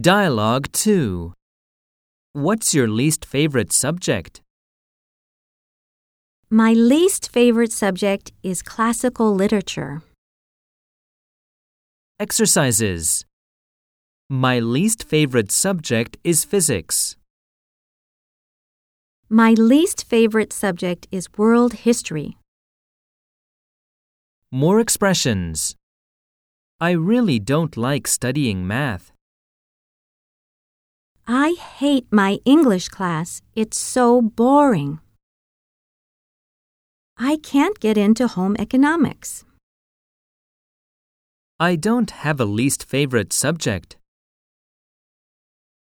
Dialogue 2 What's your least favorite subject? My least favorite subject is classical literature. Exercises. My least favorite subject is physics. My least favorite subject is world history. More expressions. I really don't like studying math. I hate my English class. It's so boring. I can't get into home economics. I don't have a least favorite subject.